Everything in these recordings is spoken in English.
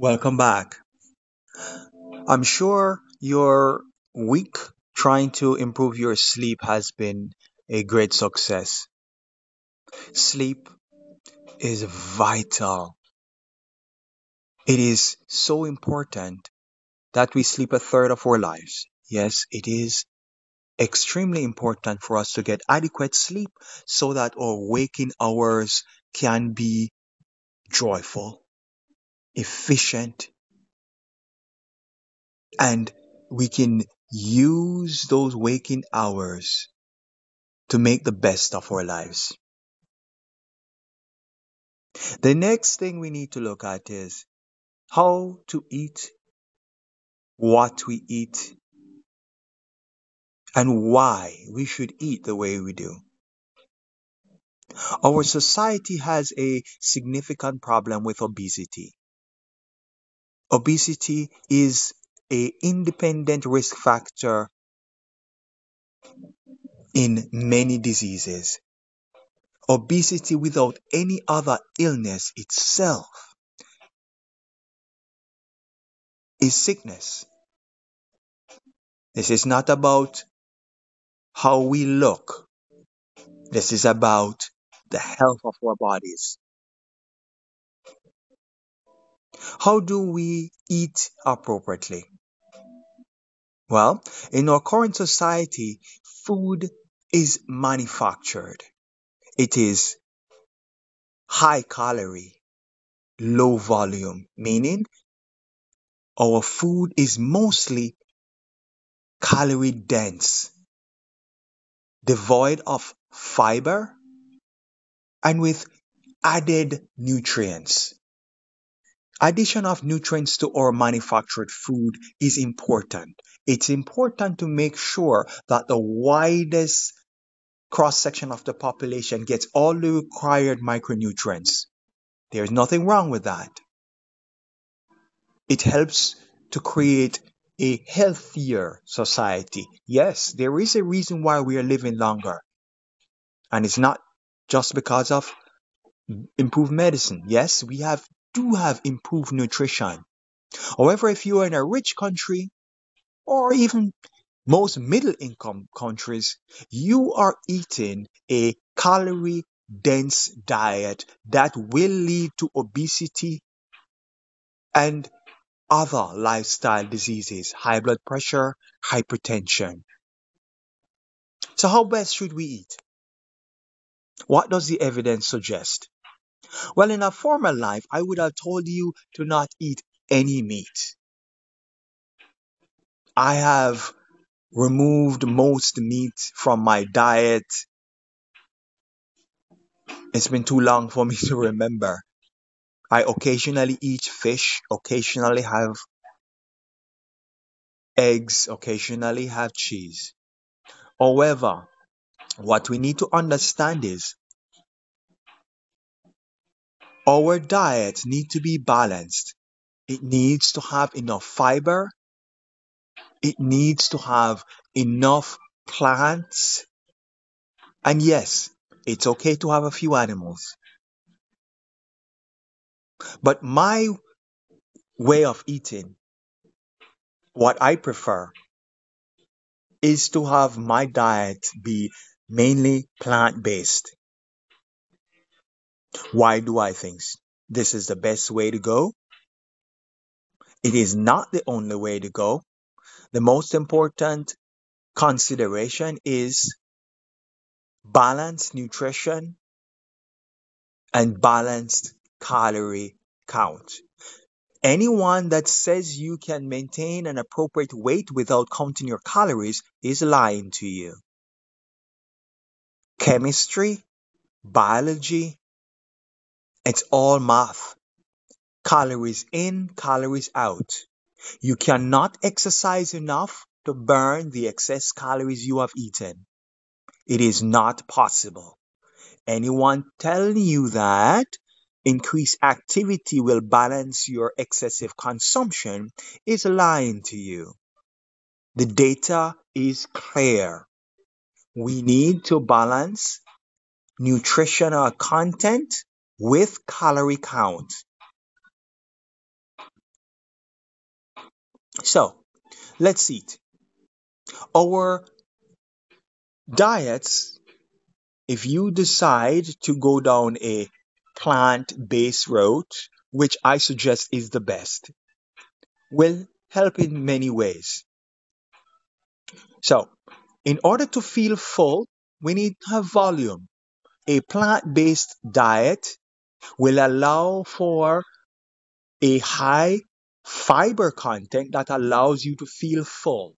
Welcome back. I'm sure your week trying to improve your sleep has been a great success. Sleep is vital. It is so important that we sleep a third of our lives. Yes, it is extremely important for us to get adequate sleep so that our waking hours can be joyful, efficient, and we can use those waking hours to make the best of our lives. The next thing we need to look at is how to eat, what we eat, and why we should eat the way we do. Our society has a significant problem with obesity. Obesity is a independent risk factor in many diseases. Obesity without any other illness itself is sickness. This is not about how we look. This is about the health of our bodies. How do we eat appropriately? Well, in our current society, food is manufactured. It is high calorie, low volume, meaning our food is mostly calorie dense, devoid of fiber, and with added nutrients. Addition of nutrients to our manufactured food is important. It's important to make sure that the widest cross section of the population gets all the required micronutrients. There's nothing wrong with that. It helps to create a healthier society. Yes, there is a reason why we are living longer. And it's not just because of improved medicine. Yes, we have do have improved nutrition. However, if you are in a rich country or even most middle income countries, you are eating a calorie dense diet that will lead to obesity and other lifestyle diseases, high blood pressure, hypertension. So how best should we eat? What does the evidence suggest? Well, in a former life, I would have told you to not eat any meat. I have removed most meat from my diet. It's been too long for me to remember. I occasionally eat fish, occasionally have eggs, occasionally have cheese. However, what we need to understand is our diet needs to be balanced. It needs to have enough fiber. It needs to have enough plants. And yes, it's okay to have a few animals. But my way of eating, what I prefer, is to have my diet be mainly plant based. Why do I think this is the best way to go? It is not the only way to go. The most important consideration is balanced nutrition and balanced calorie count. Anyone that says you can maintain an appropriate weight without counting your calories is lying to you. Chemistry, biology, it's all math. Calories in, calories out. You cannot exercise enough to burn the excess calories you have eaten. It is not possible. Anyone telling you that increased activity will balance your excessive consumption is lying to you. The data is clear. We need to balance nutritional content with calorie count. So let's eat. Our diets, if you decide to go down a plant based route, which I suggest is the best, will help in many ways. So, in order to feel full, we need to have volume. A plant based diet will allow for a high fiber content that allows you to feel full.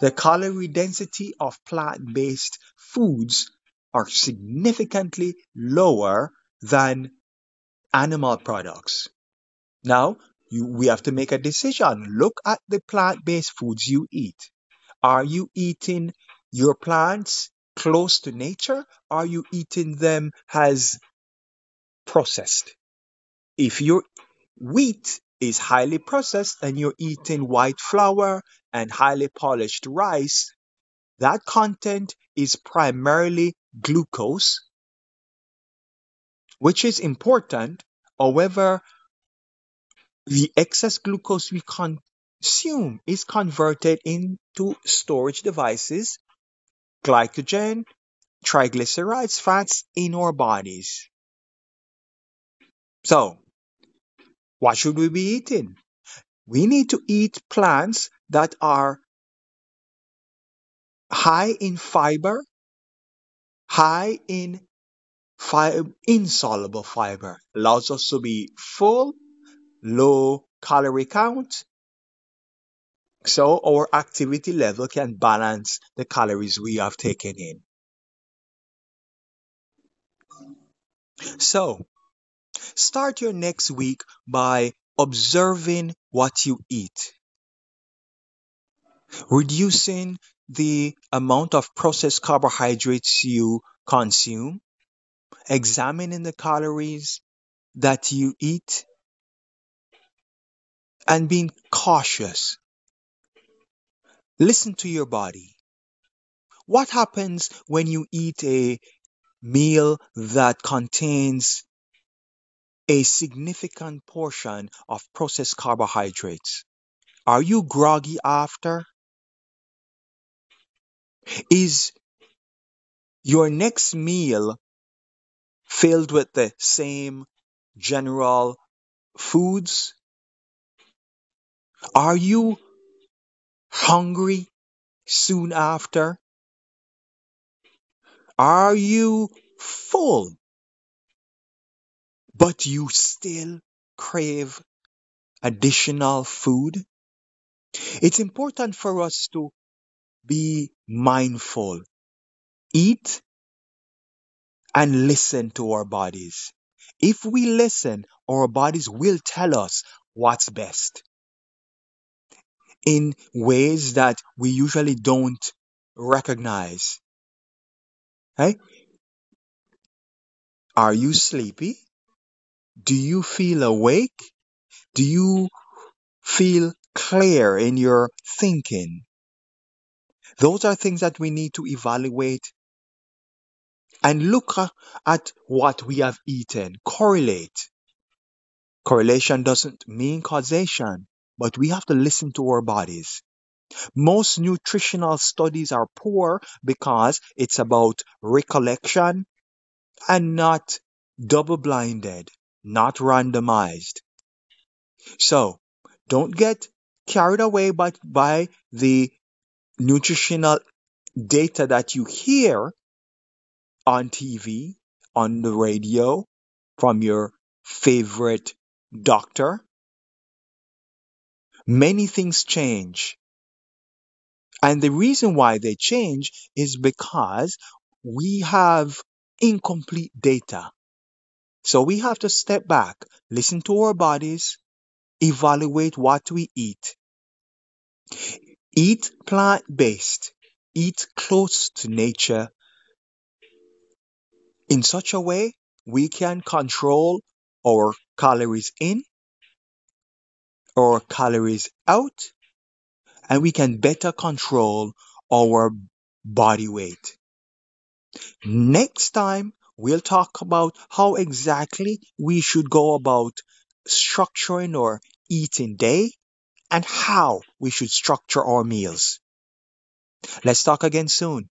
The calorie density of plant based foods are significantly lower than animal products. Now, you, we have to make a decision. Look at the plant based foods you eat. Are you eating your plants close to nature? Are you eating them as processed? If your wheat is highly processed and you're eating white flour and highly polished rice, that content is primarily glucose, which is important. However, the excess glucose we consume is converted into storage devices, glycogen, triglycerides, fats in our bodies. So, what should we be eating? We need to eat plants that are high in fiber, high in fi- insoluble fiber, allows us to be full, low calorie count, so our activity level can balance the calories we have taken in. So, start your next week by observing what you eat, reducing the amount of processed carbohydrates you consume, examining the calories that you eat, and being cautious. Listen to your body. What happens when you eat a meal that contains a significant portion of processed carbohydrates? Are you groggy after? Is your next meal filled with the same general foods? Are you hungry soon after? Are you full, but you still crave additional food? It's important for us to be mindful, eat, and listen to our bodies. If we listen, our bodies will tell us what's best in ways that we usually don't recognize. Hey, Are you sleepy? Do you feel awake? Do you feel clear in your thinking? Those are things that we need to evaluate and look at what we have eaten, correlate. Correlation doesn't mean causation, but we have to listen to our bodies. Most nutritional studies are poor because it's about recollection and not double blinded, not randomized. So don't get carried away by, by the nutritional data that you hear on TV, on the radio, from your favorite doctor. Many things change. And the reason why they change is because we have incomplete data. So we have to step back, listen to our bodies, evaluate what we eat. Eat plant based, eat close to nature. In such a way, we can control our calories in, our calories out, and we can better control our body weight. Next time, we'll talk about how exactly we should go about structuring our eating day and how we should structure our meals. Let's talk again soon.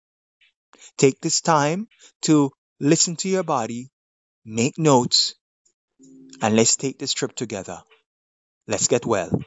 Take this time to listen to your body, make notes, and let's take this trip together. Let's get well.